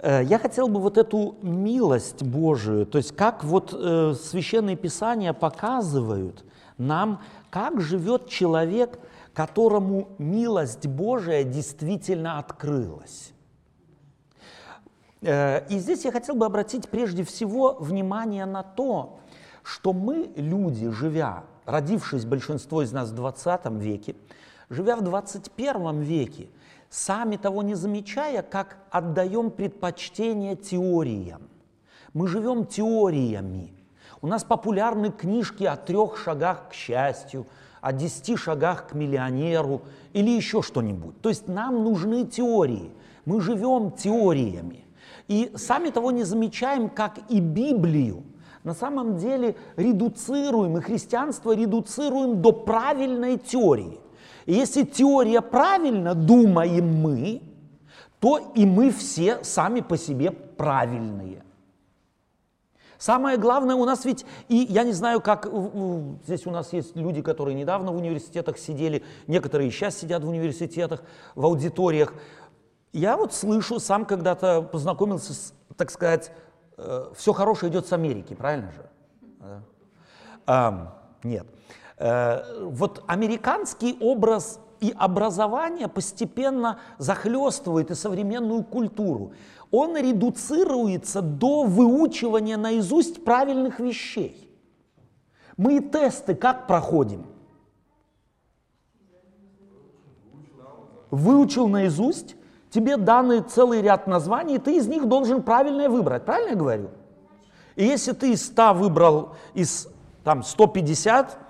Э, я хотел бы вот эту милость Божию, то есть как вот э, священные писания показывают нам, как живет человек, которому милость Божия действительно открылась. Э, и здесь я хотел бы обратить прежде всего внимание на то, что мы, люди, живя, родившись большинство из нас в 20 веке, живя в 21 веке, сами того не замечая, как отдаем предпочтение теориям. Мы живем теориями. У нас популярны книжки о трех шагах к счастью, о десяти шагах к миллионеру или еще что-нибудь. То есть нам нужны теории. Мы живем теориями. И сами того не замечаем, как и Библию на самом деле редуцируем, и христианство редуцируем до правильной теории. И если теория правильно, думаем мы, то и мы все сами по себе правильные. Самое главное у нас ведь, и я не знаю, как здесь у нас есть люди, которые недавно в университетах сидели, некоторые сейчас сидят в университетах, в аудиториях. Я вот слышу, сам когда-то познакомился с, так сказать, э, все хорошее идет с Америки, правильно же? А, нет. Э, вот американский образ и образование постепенно захлестывает и современную культуру. Он редуцируется до выучивания наизусть правильных вещей. Мы и тесты как проходим? Выучил наизусть, тебе даны целый ряд названий, и ты из них должен правильное выбрать. Правильно я говорю? И если ты из 100 выбрал из там, 150,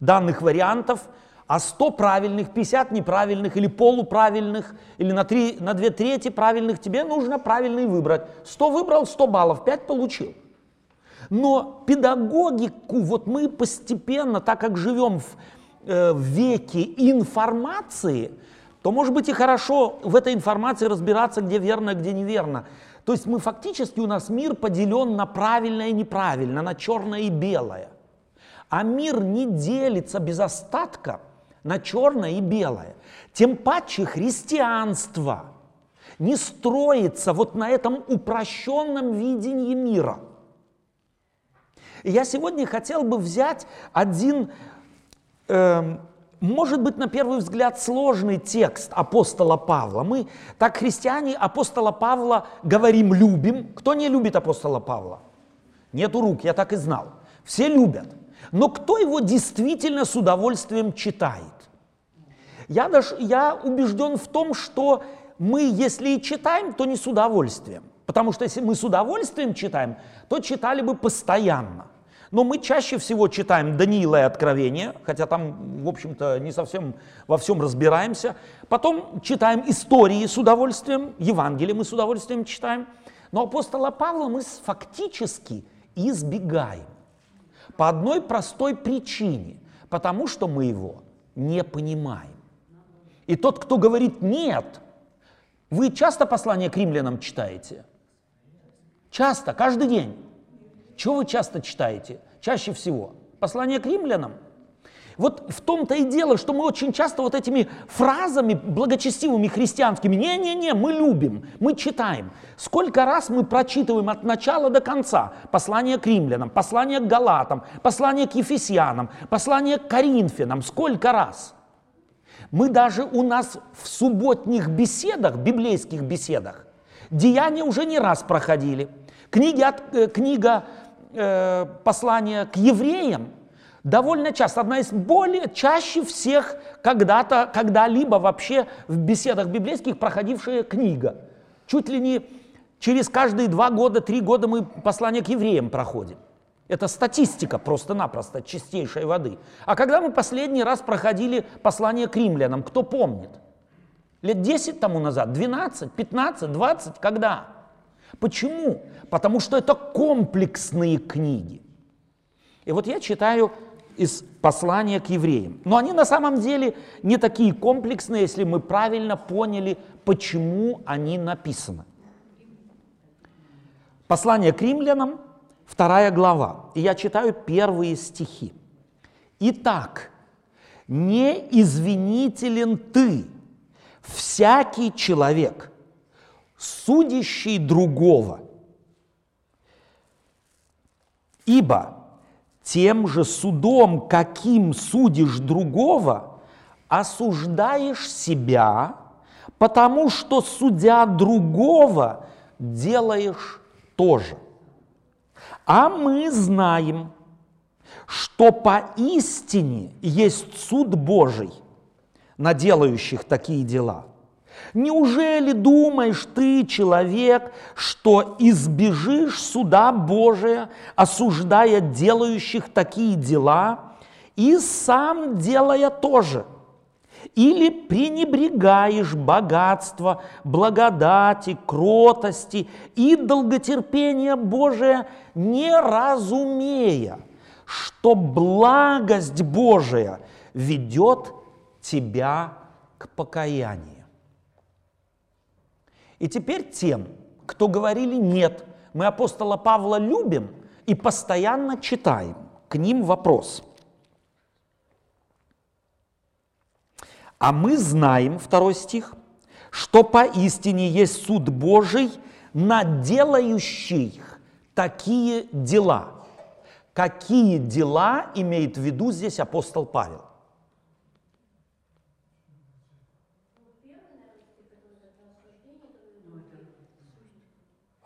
данных вариантов, а 100 правильных, 50 неправильных или полуправильных, или на, 3, на 2 трети правильных, тебе нужно правильный выбрать. 100 выбрал, 100 баллов, 5 получил. Но педагогику, вот мы постепенно, так как живем в, э, в веке информации, то может быть и хорошо в этой информации разбираться, где верно, где неверно. То есть мы фактически, у нас мир поделен на правильное и неправильно, на черное и белое. А мир не делится без остатка на черное и белое. Тем паче христианство не строится вот на этом упрощенном видении мира. Я сегодня хотел бы взять один, э, может быть, на первый взгляд сложный текст апостола Павла. Мы, так христиане, апостола Павла говорим любим. Кто не любит апостола Павла? Нету рук, я так и знал. Все любят. Но кто его действительно с удовольствием читает? Я, даже, я убежден в том, что мы, если и читаем, то не с удовольствием. Потому что если мы с удовольствием читаем, то читали бы постоянно. Но мы чаще всего читаем Даниила и Откровение, хотя там, в общем-то, не совсем во всем разбираемся. Потом читаем истории с удовольствием, Евангелие мы с удовольствием читаем. Но апостола Павла мы фактически избегаем. По одной простой причине, потому что мы его не понимаем. И тот, кто говорит «нет», вы часто послание к римлянам читаете? Часто, каждый день. Чего вы часто читаете? Чаще всего. Послание к римлянам – вот в том-то и дело, что мы очень часто вот этими фразами благочестивыми христианскими, не-не-не, мы любим, мы читаем. Сколько раз мы прочитываем от начала до конца послание к римлянам, послание к галатам, послание к ефесянам, послание к коринфянам, сколько раз? Мы даже у нас в субботних беседах, библейских беседах, деяния уже не раз проходили. Книги от, э, книга э, послания к евреям довольно часто, одна из более, чаще всех когда-то, когда-либо вообще в беседах библейских проходившая книга. Чуть ли не через каждые два года, три года мы послание к евреям проходим. Это статистика просто-напросто чистейшей воды. А когда мы последний раз проходили послание к римлянам, кто помнит? Лет 10 тому назад, 12, 15, 20, когда? Почему? Потому что это комплексные книги. И вот я читаю из послания к евреям. Но они на самом деле не такие комплексные, если мы правильно поняли, почему они написаны. Послание к римлянам, вторая глава. И я читаю первые стихи. Итак, не извинителен ты, всякий человек, судящий другого. Ибо тем же судом, каким судишь другого, осуждаешь себя, потому что, судя другого, делаешь тоже. А мы знаем, что поистине есть суд Божий на делающих такие дела. Неужели думаешь ты, человек, что избежишь суда Божия, осуждая делающих такие дела, и сам делая тоже – или пренебрегаешь богатство, благодати, кротости и долготерпения Божия, не разумея, что благость Божия ведет тебя к покаянию. И теперь тем, кто говорили «нет», мы апостола Павла любим и постоянно читаем, к ним вопрос – А мы знаем, второй стих, что поистине есть суд Божий на делающих такие дела. Какие дела имеет в виду здесь апостол Павел?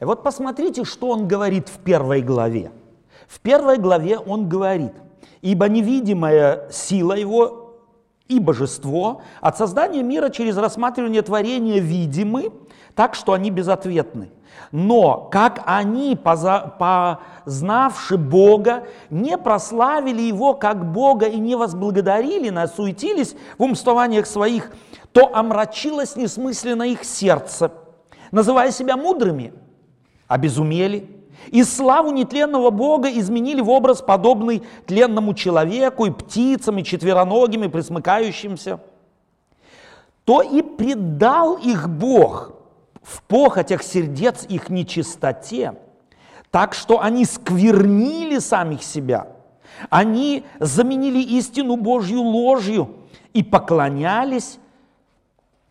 И вот посмотрите, что он говорит в первой главе. В первой главе он говорит, ибо невидимая сила его и божество от создания мира через рассматривание творения видимы, так что они безответны. Но как они, познавши Бога, не прославили Его как Бога и не возблагодарили нас, суетились в умствованиях своих, то омрачилось несмысленно их сердце. Называя себя мудрыми, обезумели, и славу нетленного Бога изменили в образ, подобный тленному человеку, и птицам, и четвероногим, и присмыкающимся. То и предал их Бог – в похотях сердец их нечистоте, так что они сквернили самих себя. Они заменили истину Божью ложью и поклонялись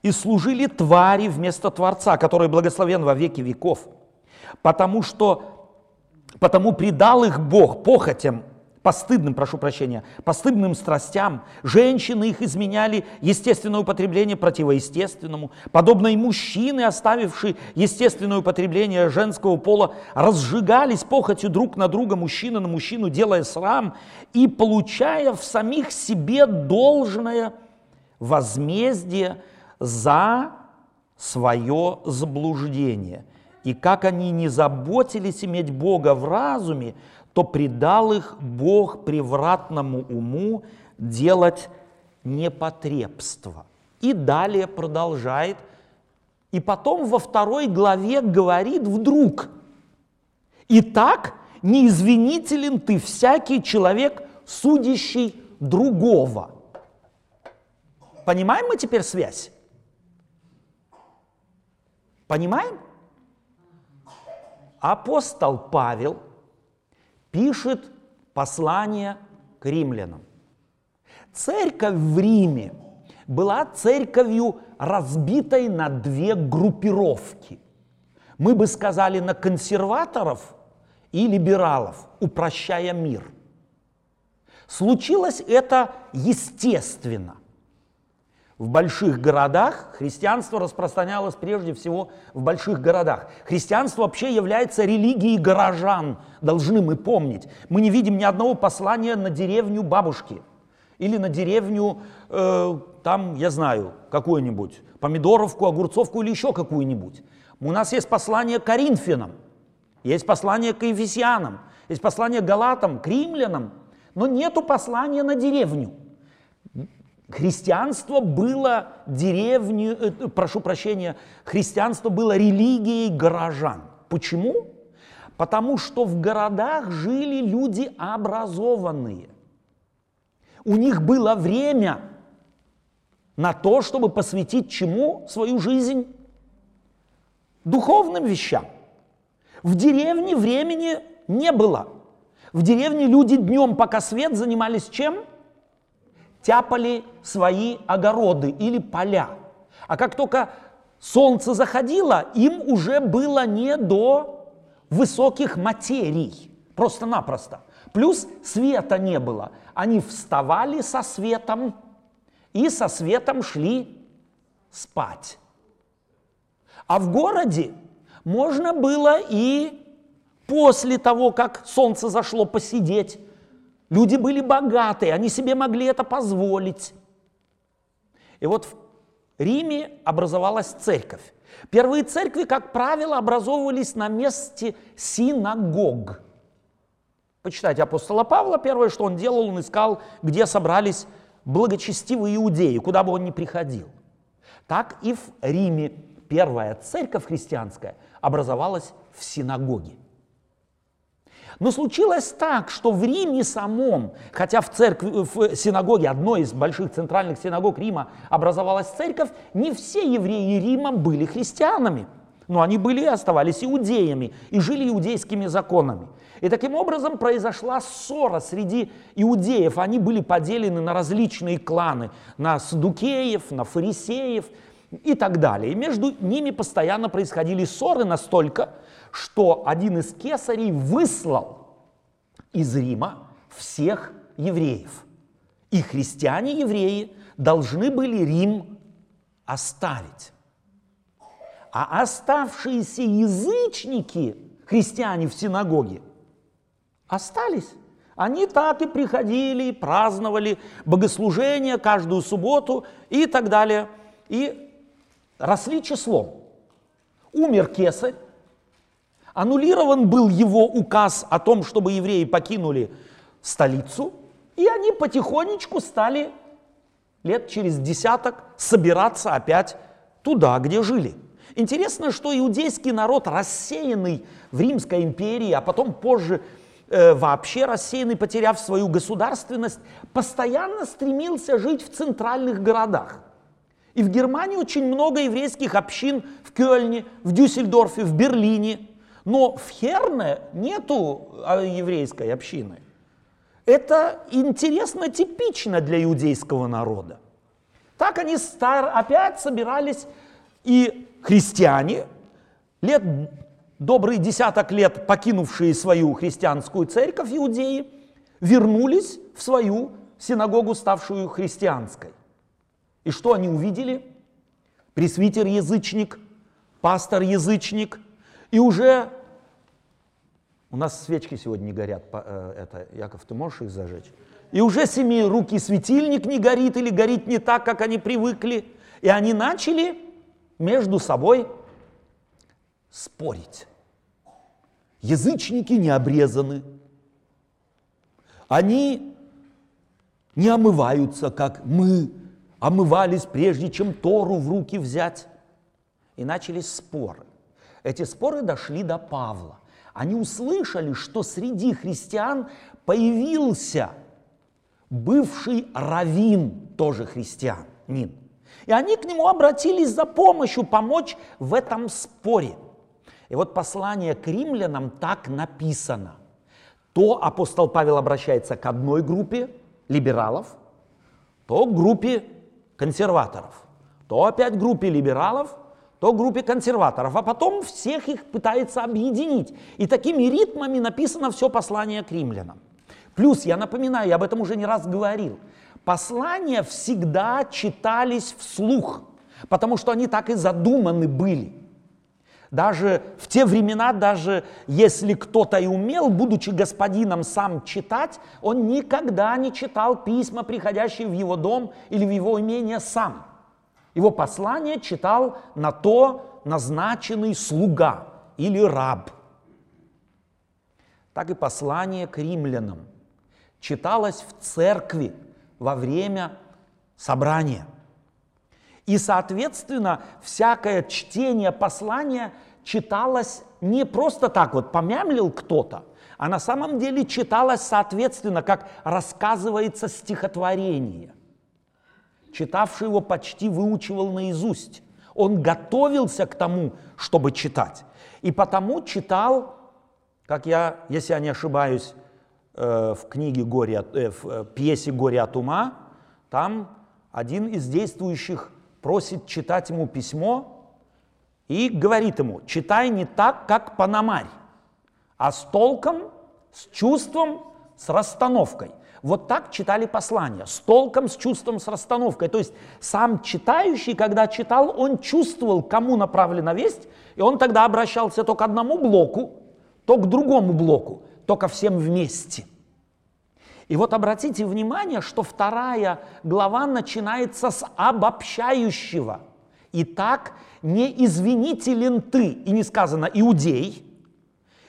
и служили твари вместо Творца, который благословен во веки веков. Потому что, потому предал их Бог похотям постыдным, прошу прощения, постыдным страстям. Женщины их изменяли естественное употребление противоестественному. Подобно и мужчины, оставившие естественное употребление женского пола, разжигались похотью друг на друга, мужчина на мужчину, делая срам и получая в самих себе должное возмездие за свое заблуждение. И как они не заботились иметь Бога в разуме, то предал их Бог превратному уму делать непотребство. И далее продолжает, и потом во второй главе говорит вдруг, «Итак, неизвинителен ты всякий человек, судящий другого». Понимаем мы теперь связь? Понимаем? Апостол Павел – пишет послание к римлянам. Церковь в Риме была церковью, разбитой на две группировки. Мы бы сказали на консерваторов и либералов, упрощая мир. Случилось это естественно. В больших городах христианство распространялось прежде всего в больших городах. Христианство вообще является религией горожан, должны мы помнить. Мы не видим ни одного послания на деревню бабушки или на деревню, э, там, я знаю, какую-нибудь, помидоровку, огурцовку или еще какую-нибудь. У нас есть послание к Коринфянам, есть послание к Ефесянам, есть послание к Галатам, к римлянам, но нету послания на деревню. Христианство было деревню, э, прошу прощения, христианство было религией горожан. Почему? Потому что в городах жили люди образованные. У них было время на то, чтобы посвятить чему свою жизнь? Духовным вещам. В деревне времени не было. В деревне люди днем, пока свет, занимались чем? Тяпали свои огороды или поля. А как только солнце заходило, им уже было не до высоких материй. Просто-напросто. Плюс света не было. Они вставали со светом и со светом шли спать. А в городе можно было и после того, как солнце зашло, посидеть. Люди были богатые, они себе могли это позволить. И вот в Риме образовалась церковь. Первые церкви, как правило, образовывались на месте синагог. Почитайте апостола Павла, первое, что он делал, он искал, где собрались благочестивые иудеи, куда бы он ни приходил. Так и в Риме первая церковь христианская образовалась в синагоге. Но случилось так, что в Риме самом, хотя в, церкви, в синагоге, одной из больших центральных синагог Рима образовалась церковь, не все евреи Рима были христианами. Но они были и оставались иудеями и жили иудейскими законами. И таким образом произошла ссора среди иудеев. Они были поделены на различные кланы, на садукеев, на фарисеев и так далее. И между ними постоянно происходили ссоры настолько, что один из кесарей выслал из Рима всех евреев. И христиане-евреи должны были Рим оставить. А оставшиеся язычники, христиане в синагоге, остались. Они так и приходили, праздновали богослужения каждую субботу и так далее. И росли числом. Умер кесарь, Аннулирован был его указ о том, чтобы евреи покинули столицу, и они потихонечку стали лет через десяток собираться опять туда, где жили. Интересно, что иудейский народ, рассеянный в Римской империи, а потом позже э, вообще рассеянный, потеряв свою государственность, постоянно стремился жить в центральных городах. И в Германии очень много еврейских общин в Кёльне, в Дюссельдорфе, в Берлине – но в Херне нету а, еврейской общины. Это интересно, типично для иудейского народа. Так они стар, опять собирались, и христиане, лет добрый десяток лет покинувшие свою христианскую церковь иудеи, вернулись в свою синагогу, ставшую христианской. И что они увидели? Пресвитер-язычник, пастор-язычник, и уже у нас свечки сегодня не горят. Э, это, Яков, ты можешь их зажечь? И уже семи руки светильник не горит или горит не так, как они привыкли. И они начали между собой спорить. Язычники не обрезаны. Они не омываются, как мы омывались, прежде чем Тору в руки взять. И начались споры. Эти споры дошли до Павла они услышали, что среди христиан появился бывший раввин, тоже христианин. И они к нему обратились за помощью, помочь в этом споре. И вот послание к римлянам так написано. То апостол Павел обращается к одной группе либералов, то к группе консерваторов, то опять к группе либералов – то группе консерваторов, а потом всех их пытается объединить. И такими ритмами написано все послание к римлянам. Плюс, я напоминаю, я об этом уже не раз говорил, послания всегда читались вслух, потому что они так и задуманы были. Даже в те времена, даже если кто-то и умел, будучи господином, сам читать, он никогда не читал письма, приходящие в его дом или в его имение сам. Его послание читал на то назначенный слуга или раб. Так и послание к римлянам читалось в церкви во время собрание. И, соответственно, всякое чтение послания читалось не просто так вот, помямлил кто-то, а на самом деле читалось соответственно, как рассказывается стихотворение. Читавший его почти выучивал наизусть. Он готовился к тому, чтобы читать. И потому читал, как я, если я не ошибаюсь, э, в книге «Горе», э, в э, пьесе «Горе от ума», там один из действующих просит читать ему письмо и говорит ему, читай не так, как Панамарь, а с толком, с чувством, с расстановкой. Вот так читали послания, с толком, с чувством, с расстановкой. То есть сам читающий, когда читал, он чувствовал, кому направлена весть, и он тогда обращался то к одному блоку, то к другому блоку, то ко всем вместе. И вот обратите внимание, что вторая глава начинается с обобщающего. Итак, не извинителен ты, и не сказано иудей,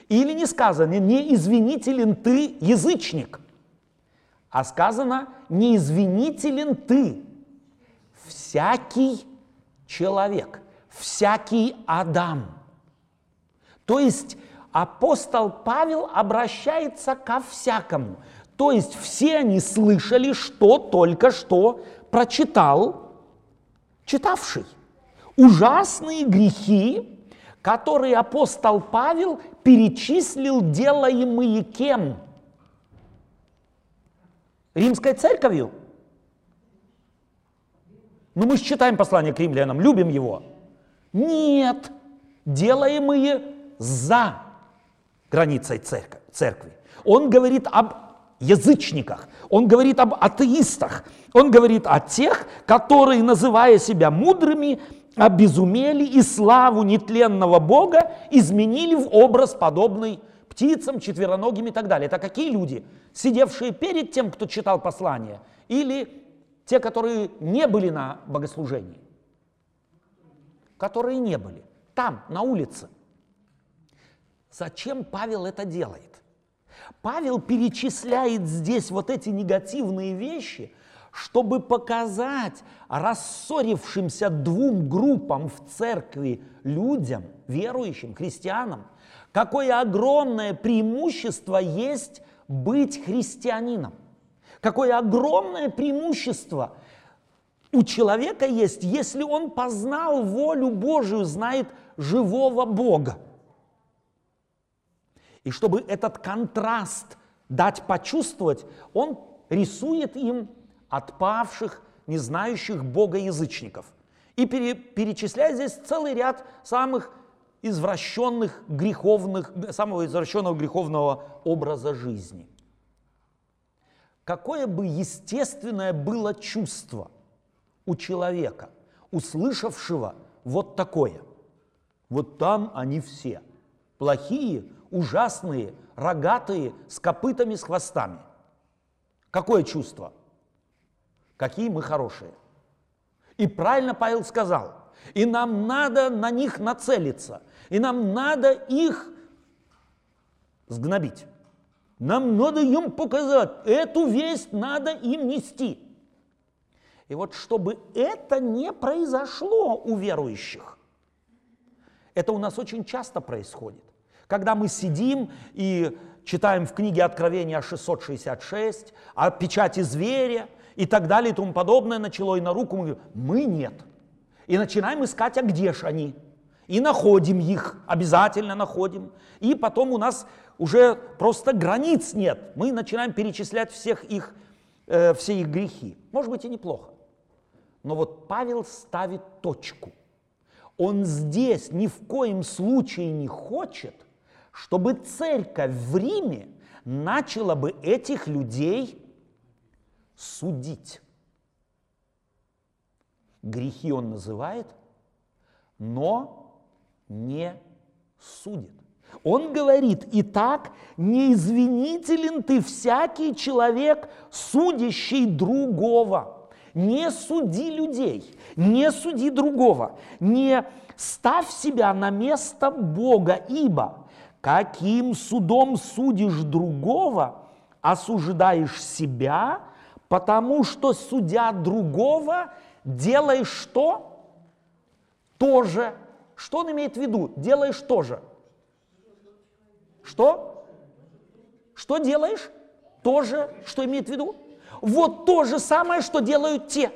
или не сказано не извинителен ты язычник, а сказано не извинителен ты всякий человек, всякий Адам. То есть апостол Павел обращается ко всякому. То есть все они слышали, что только что прочитал читавший. Ужасные грехи, которые апостол Павел перечислил, делаемые кем? Римской церковью. Ну мы же читаем послание к римлянам, любим его. Нет, делаемые за границей церкви. Он говорит об язычниках, он говорит об атеистах, он говорит о тех, которые, называя себя мудрыми, обезумели и славу нетленного Бога изменили в образ подобный птицам, четвероногим и так далее. Это какие люди? Сидевшие перед тем, кто читал послание, или те, которые не были на богослужении? Которые не были. Там, на улице. Зачем Павел это делает? Павел перечисляет здесь вот эти негативные вещи, чтобы показать рассорившимся двум группам в церкви людям, верующим, христианам, какое огромное преимущество есть быть христианином. Какое огромное преимущество у человека есть, если он познал волю Божию, знает живого Бога. И чтобы этот контраст дать почувствовать, он рисует им отпавших, не знающих Бога язычников. И пере, перечисляет здесь целый ряд самых извращенных греховных, самого извращенного греховного образа жизни. Какое бы естественное было чувство у человека, услышавшего вот такое. Вот там они все. Плохие, ужасные, рогатые, с копытами, с хвостами. Какое чувство? Какие мы хорошие. И правильно Павел сказал, и нам надо на них нацелиться, и нам надо их сгнобить. Нам надо им показать, эту весть надо им нести. И вот чтобы это не произошло у верующих, это у нас очень часто происходит. Когда мы сидим и читаем в книге Откровения 666, о печати зверя и так далее и тому подобное начало, и на руку мы говорим, мы нет. И начинаем искать, а где же они? И находим их, обязательно находим. И потом у нас уже просто границ нет. Мы начинаем перечислять всех их, э, все их грехи. Может быть и неплохо. Но вот Павел ставит точку. Он здесь ни в коем случае не хочет, чтобы церковь в Риме начала бы этих людей судить. Грехи он называет, но не судит. Он говорит, итак, неизвинителен ты всякий человек, судящий другого. Не суди людей, не суди другого, не ставь себя на место Бога, ибо каким судом судишь другого, осуждаешь себя, Потому что, судя другого, делаешь что? Тоже. Что он имеет в виду? Делаешь тоже. Что? Что делаешь? тоже, что имеет в виду? Вот то же самое, что делают те.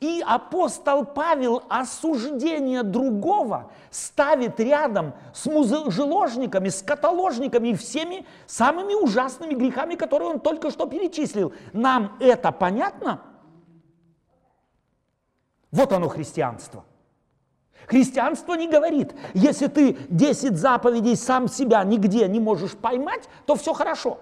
И апостол Павел осуждение другого ставит рядом с музыложниками, с каталожниками и всеми самыми ужасными грехами, которые он только что перечислил. Нам это понятно? Вот оно христианство. Христианство не говорит, если ты 10 заповедей сам себя нигде не можешь поймать, то все хорошо.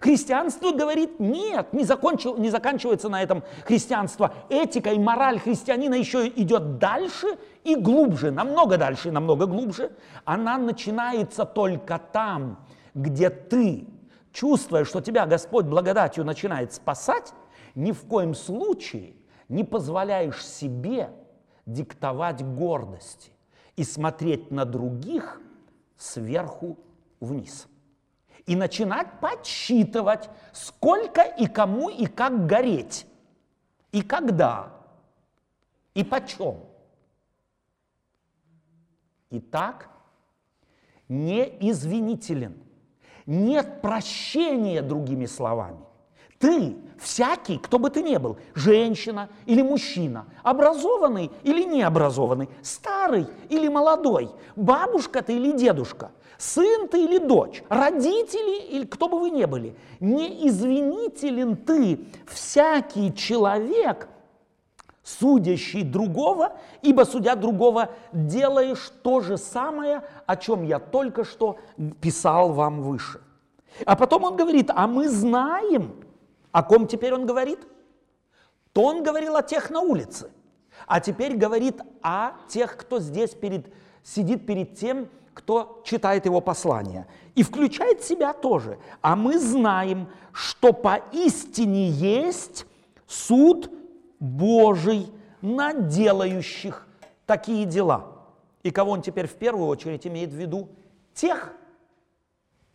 Христианство говорит, нет, не, закончил, не заканчивается на этом христианство. Этика и мораль христианина еще идет дальше и глубже, намного дальше и намного глубже. Она начинается только там, где ты, чувствуя, что тебя Господь благодатью начинает спасать, ни в коем случае не позволяешь себе диктовать гордости и смотреть на других сверху вниз и начинать подсчитывать, сколько и кому и как гореть, и когда, и почем. Итак, не извинителен, нет прощения, другими словами. Ты, всякий, кто бы ты ни был, женщина или мужчина, образованный или необразованный, старый или молодой, бабушка ты или дедушка – сын ты или дочь, родители или кто бы вы ни были, не извинителен ты, всякий человек, судящий другого, ибо судя другого, делаешь то же самое, о чем я только что писал вам выше. А потом он говорит, а мы знаем, о ком теперь он говорит? То он говорил о тех на улице, а теперь говорит о тех, кто здесь перед, сидит перед тем, кто читает его послание. И включает себя тоже. А мы знаем, что поистине есть суд Божий над делающих такие дела. И кого он теперь в первую очередь имеет в виду? Тех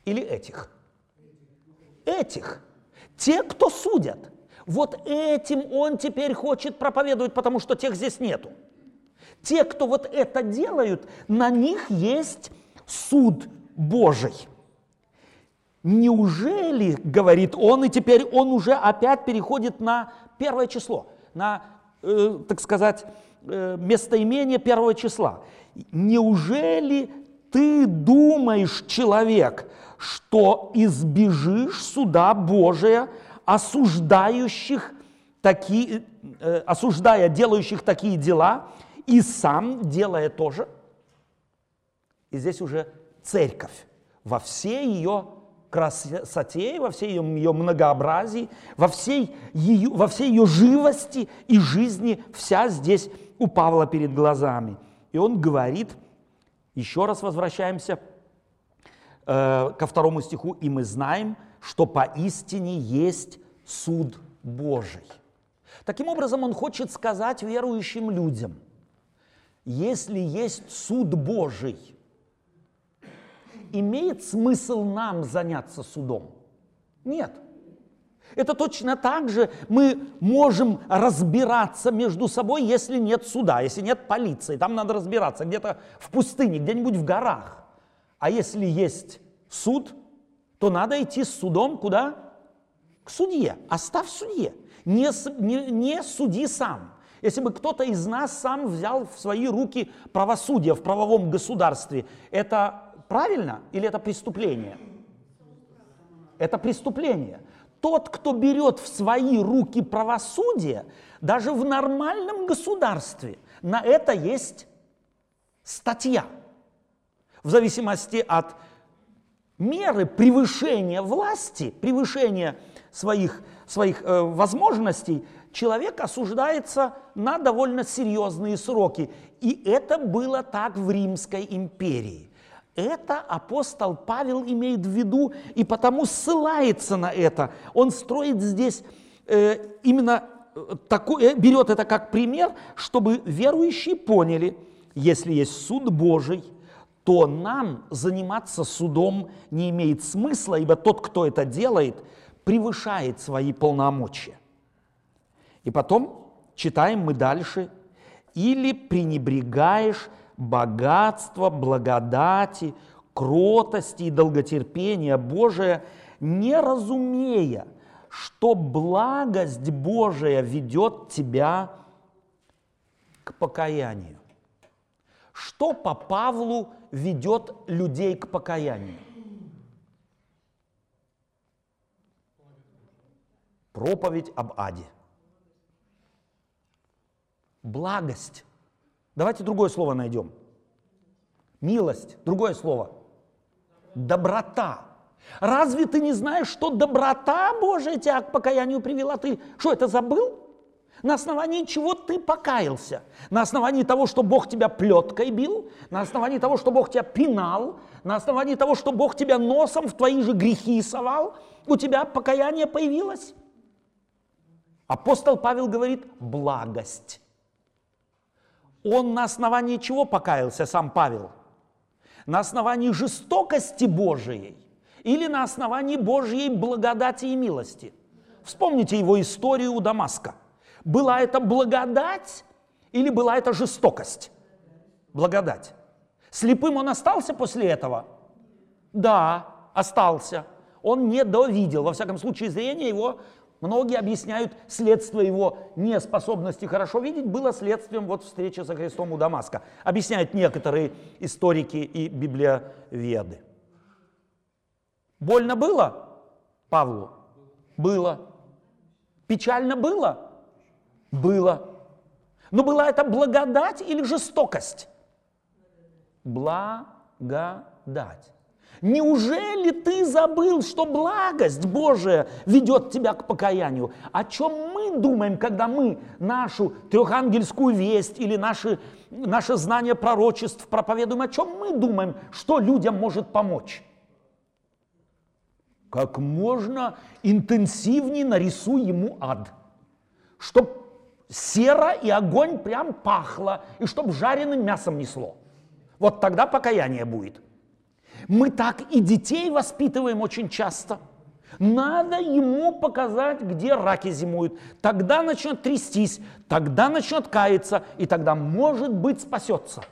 или этих? Этих. Те, кто судят. Вот этим он теперь хочет проповедовать, потому что тех здесь нету. Те, кто вот это делают, на них есть суд Божий. Неужели, говорит он, и теперь он уже опять переходит на первое число, на, э, так сказать, э, местоимение первого числа. Неужели ты думаешь, человек, что избежишь суда Божия, осуждающих такие, э, осуждая делающих такие дела, и сам делая тоже. И здесь уже церковь во всей ее красоте, во всей ее, ее многообразии, во всей ее, во всей ее живости и жизни вся здесь у Павла перед глазами. И он говорит, еще раз возвращаемся э, ко второму стиху, и мы знаем, что поистине есть суд Божий. Таким образом, он хочет сказать верующим людям – если есть суд Божий, имеет смысл нам заняться судом? Нет. Это точно так же мы можем разбираться между собой, если нет суда, если нет полиции. Там надо разбираться где-то в пустыне, где-нибудь в горах. А если есть суд, то надо идти с судом куда? К судье. Оставь судье. Не, не, не суди сам. Если бы кто-то из нас сам взял в свои руки правосудие в правовом государстве, это правильно или это преступление? Это преступление. Тот, кто берет в свои руки правосудие, даже в нормальном государстве, на это есть статья. В зависимости от меры превышения власти, превышения своих, своих э, возможностей, человек осуждается на довольно серьезные сроки. И это было так в Римской империи. Это апостол Павел имеет в виду и потому ссылается на это. Он строит здесь э, именно э, такое, берет это как пример, чтобы верующие поняли, если есть суд Божий, то нам заниматься судом не имеет смысла, ибо тот, кто это делает, превышает свои полномочия. И потом читаем мы дальше. Или пренебрегаешь богатство, благодати, кротости и долготерпения Божия, не разумея, что благость Божия ведет тебя к покаянию. Что по Павлу ведет людей к покаянию? Проповедь об аде. Благость. Давайте другое слово найдем. Милость. Другое слово. Доброта. Разве ты не знаешь, что доброта Божия тебя к покаянию привела? Ты что, это забыл? На основании чего ты покаялся? На основании того, что Бог тебя плеткой бил? На основании того, что Бог тебя пинал? На основании того, что Бог тебя носом в твои же грехи совал? У тебя покаяние появилось? Апостол Павел говорит «благость». Он на основании чего покаялся, сам Павел? На основании жестокости Божией или на основании Божьей благодати и милости? Вспомните его историю у Дамаска – была это благодать или была это жестокость? Благодать. Слепым он остался после этого? Да, остался. Он не довидел. Во всяком случае, зрение его, многие объясняют, следствие его неспособности хорошо видеть было следствием вот встречи со Христом у Дамаска. Объясняют некоторые историки и библиоведы. Больно было Павлу? Было. Печально было? Было. Но была это благодать или жестокость? Благодать. Неужели ты забыл, что благость Божия ведет тебя к покаянию? О чем мы думаем, когда мы нашу трехангельскую весть или наши, наше знание пророчеств проповедуем? О чем мы думаем, что людям может помочь? Как можно интенсивнее нарисуй ему ад, чтобы сера и огонь прям пахло, и чтоб жареным мясом несло. Вот тогда покаяние будет. Мы так и детей воспитываем очень часто. Надо ему показать, где раки зимуют. Тогда начнет трястись, тогда начнет каяться, и тогда, может быть, спасется.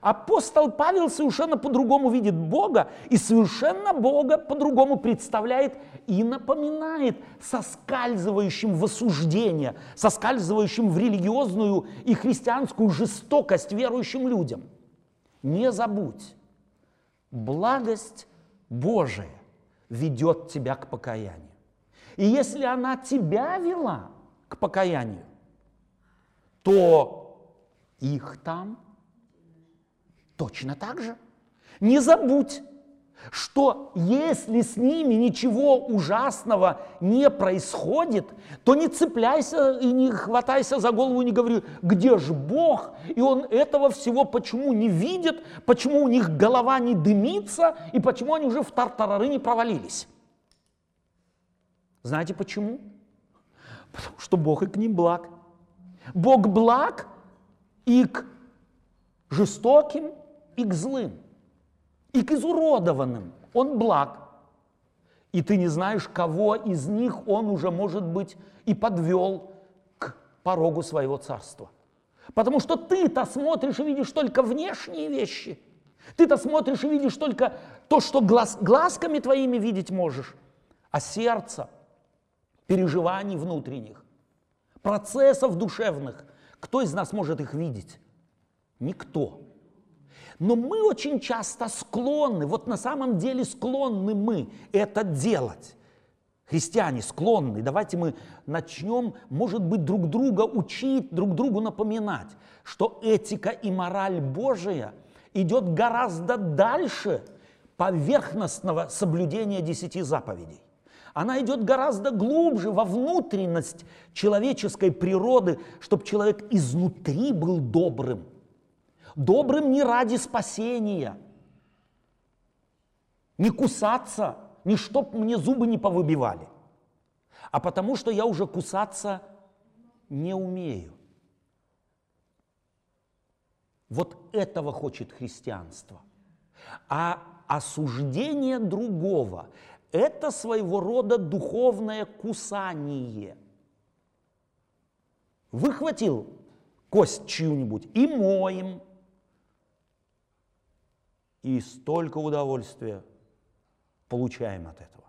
Апостол Павел совершенно по-другому видит Бога и совершенно Бога по-другому представляет и напоминает соскальзывающим в осуждение, соскальзывающим в религиозную и христианскую жестокость верующим людям. Не забудь, благость Божия ведет тебя к покаянию. И если она тебя вела к покаянию, то их там точно так же. Не забудь, что если с ними ничего ужасного не происходит, то не цепляйся и не хватайся за голову и не говори, где же Бог? И он этого всего почему не видит, почему у них голова не дымится и почему они уже в тартарары не провалились. Знаете почему? Потому что Бог и к ним благ. Бог благ и к жестоким, и к злым и к изуродованным. Он благ. И ты не знаешь, кого из них он уже, может быть, и подвел к порогу своего царства. Потому что ты-то смотришь и видишь только внешние вещи. Ты-то смотришь и видишь только то, что глаз, глазками твоими видеть можешь. А сердце, переживаний внутренних, процессов душевных, кто из нас может их видеть? Никто. Но мы очень часто склонны, вот на самом деле склонны мы это делать. Христиане склонны. Давайте мы начнем, может быть, друг друга учить, друг другу напоминать, что этика и мораль Божия идет гораздо дальше поверхностного соблюдения десяти заповедей. Она идет гораздо глубже во внутренность человеческой природы, чтобы человек изнутри был добрым – Добрым не ради спасения, не кусаться, не чтоб мне зубы не повыбивали, а потому что я уже кусаться не умею. Вот этого хочет христианство. А осуждение другого – это своего рода духовное кусание. выхватил кость чью-нибудь и моем. И столько удовольствия получаем от этого.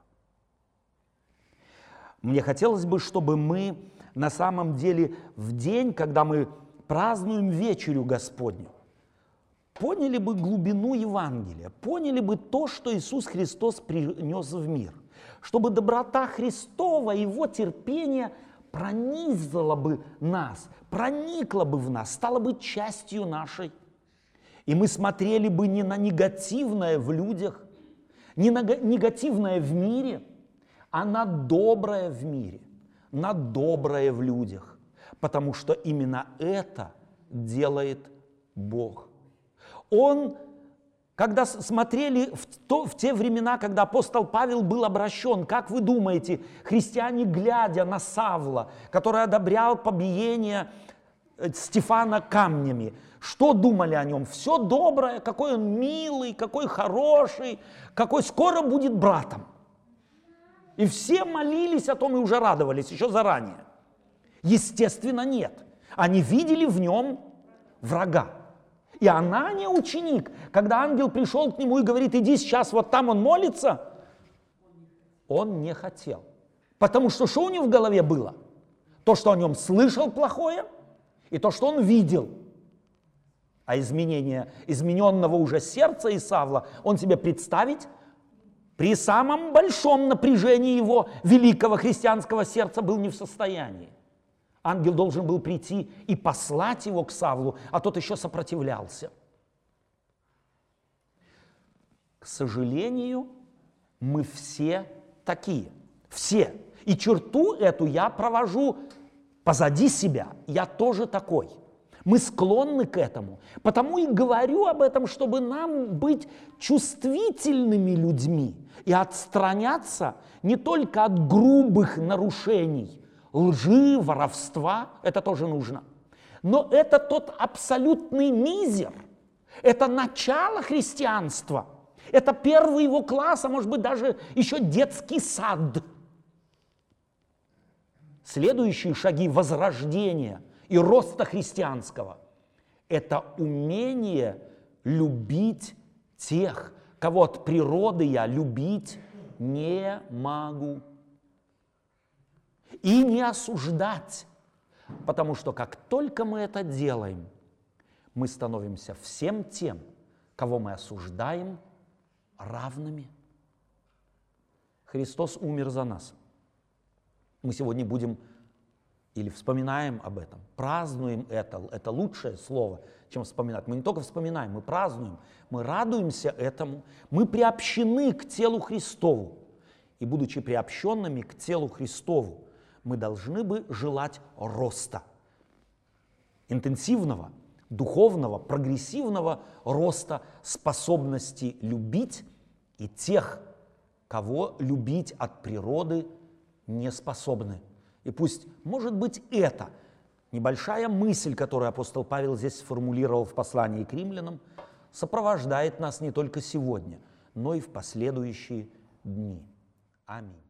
Мне хотелось бы, чтобы мы на самом деле в день, когда мы празднуем вечерю Господню, поняли бы глубину Евангелия, поняли бы то, что Иисус Христос принес в мир, чтобы доброта Христова, Его терпение пронизала бы нас, проникла бы в нас, стала бы частью нашей. И мы смотрели бы не на негативное в людях, не на негативное в мире, а на доброе в мире, на доброе в людях. Потому что именно это делает Бог. Он, когда смотрели в, то, в те времена, когда апостол Павел был обращен, как вы думаете, христиане, глядя на Савла, который одобрял побиение Стефана камнями, что думали о нем? Все доброе, какой он милый, какой хороший, какой скоро будет братом. И все молились о том и уже радовались еще заранее. Естественно, нет. Они видели в нем врага. И она не ученик. Когда ангел пришел к нему и говорит, иди сейчас, вот там он молится, он не хотел. Потому что что у него в голове было? То, что о нем слышал плохое, и то, что он видел. А изменение измененного уже сердца Исавла он себе представить при самом большом напряжении его великого христианского сердца был не в состоянии. Ангел должен был прийти и послать его к Савлу, а тот еще сопротивлялся. К сожалению, мы все такие. Все. И черту эту я провожу позади себя. Я тоже такой. Мы склонны к этому. Потому и говорю об этом, чтобы нам быть чувствительными людьми и отстраняться не только от грубых нарушений – лжи, воровства, это тоже нужно. Но это тот абсолютный мизер, это начало христианства, это первый его класс, а может быть даже еще детский сад. Следующие шаги возрождения и роста христианского – это умение любить тех, кого от природы я любить не могу и не осуждать. Потому что как только мы это делаем, мы становимся всем тем, кого мы осуждаем, равными. Христос умер за нас. Мы сегодня будем или вспоминаем об этом, празднуем это, это лучшее слово, чем вспоминать. Мы не только вспоминаем, мы празднуем, мы радуемся этому, мы приобщены к телу Христову. И будучи приобщенными к телу Христову, мы должны бы желать роста, интенсивного, духовного, прогрессивного роста способности любить и тех, кого любить от природы не способны. И пусть, может быть, это небольшая мысль, которую апостол Павел здесь сформулировал в послании к римлянам, сопровождает нас не только сегодня, но и в последующие дни. Аминь.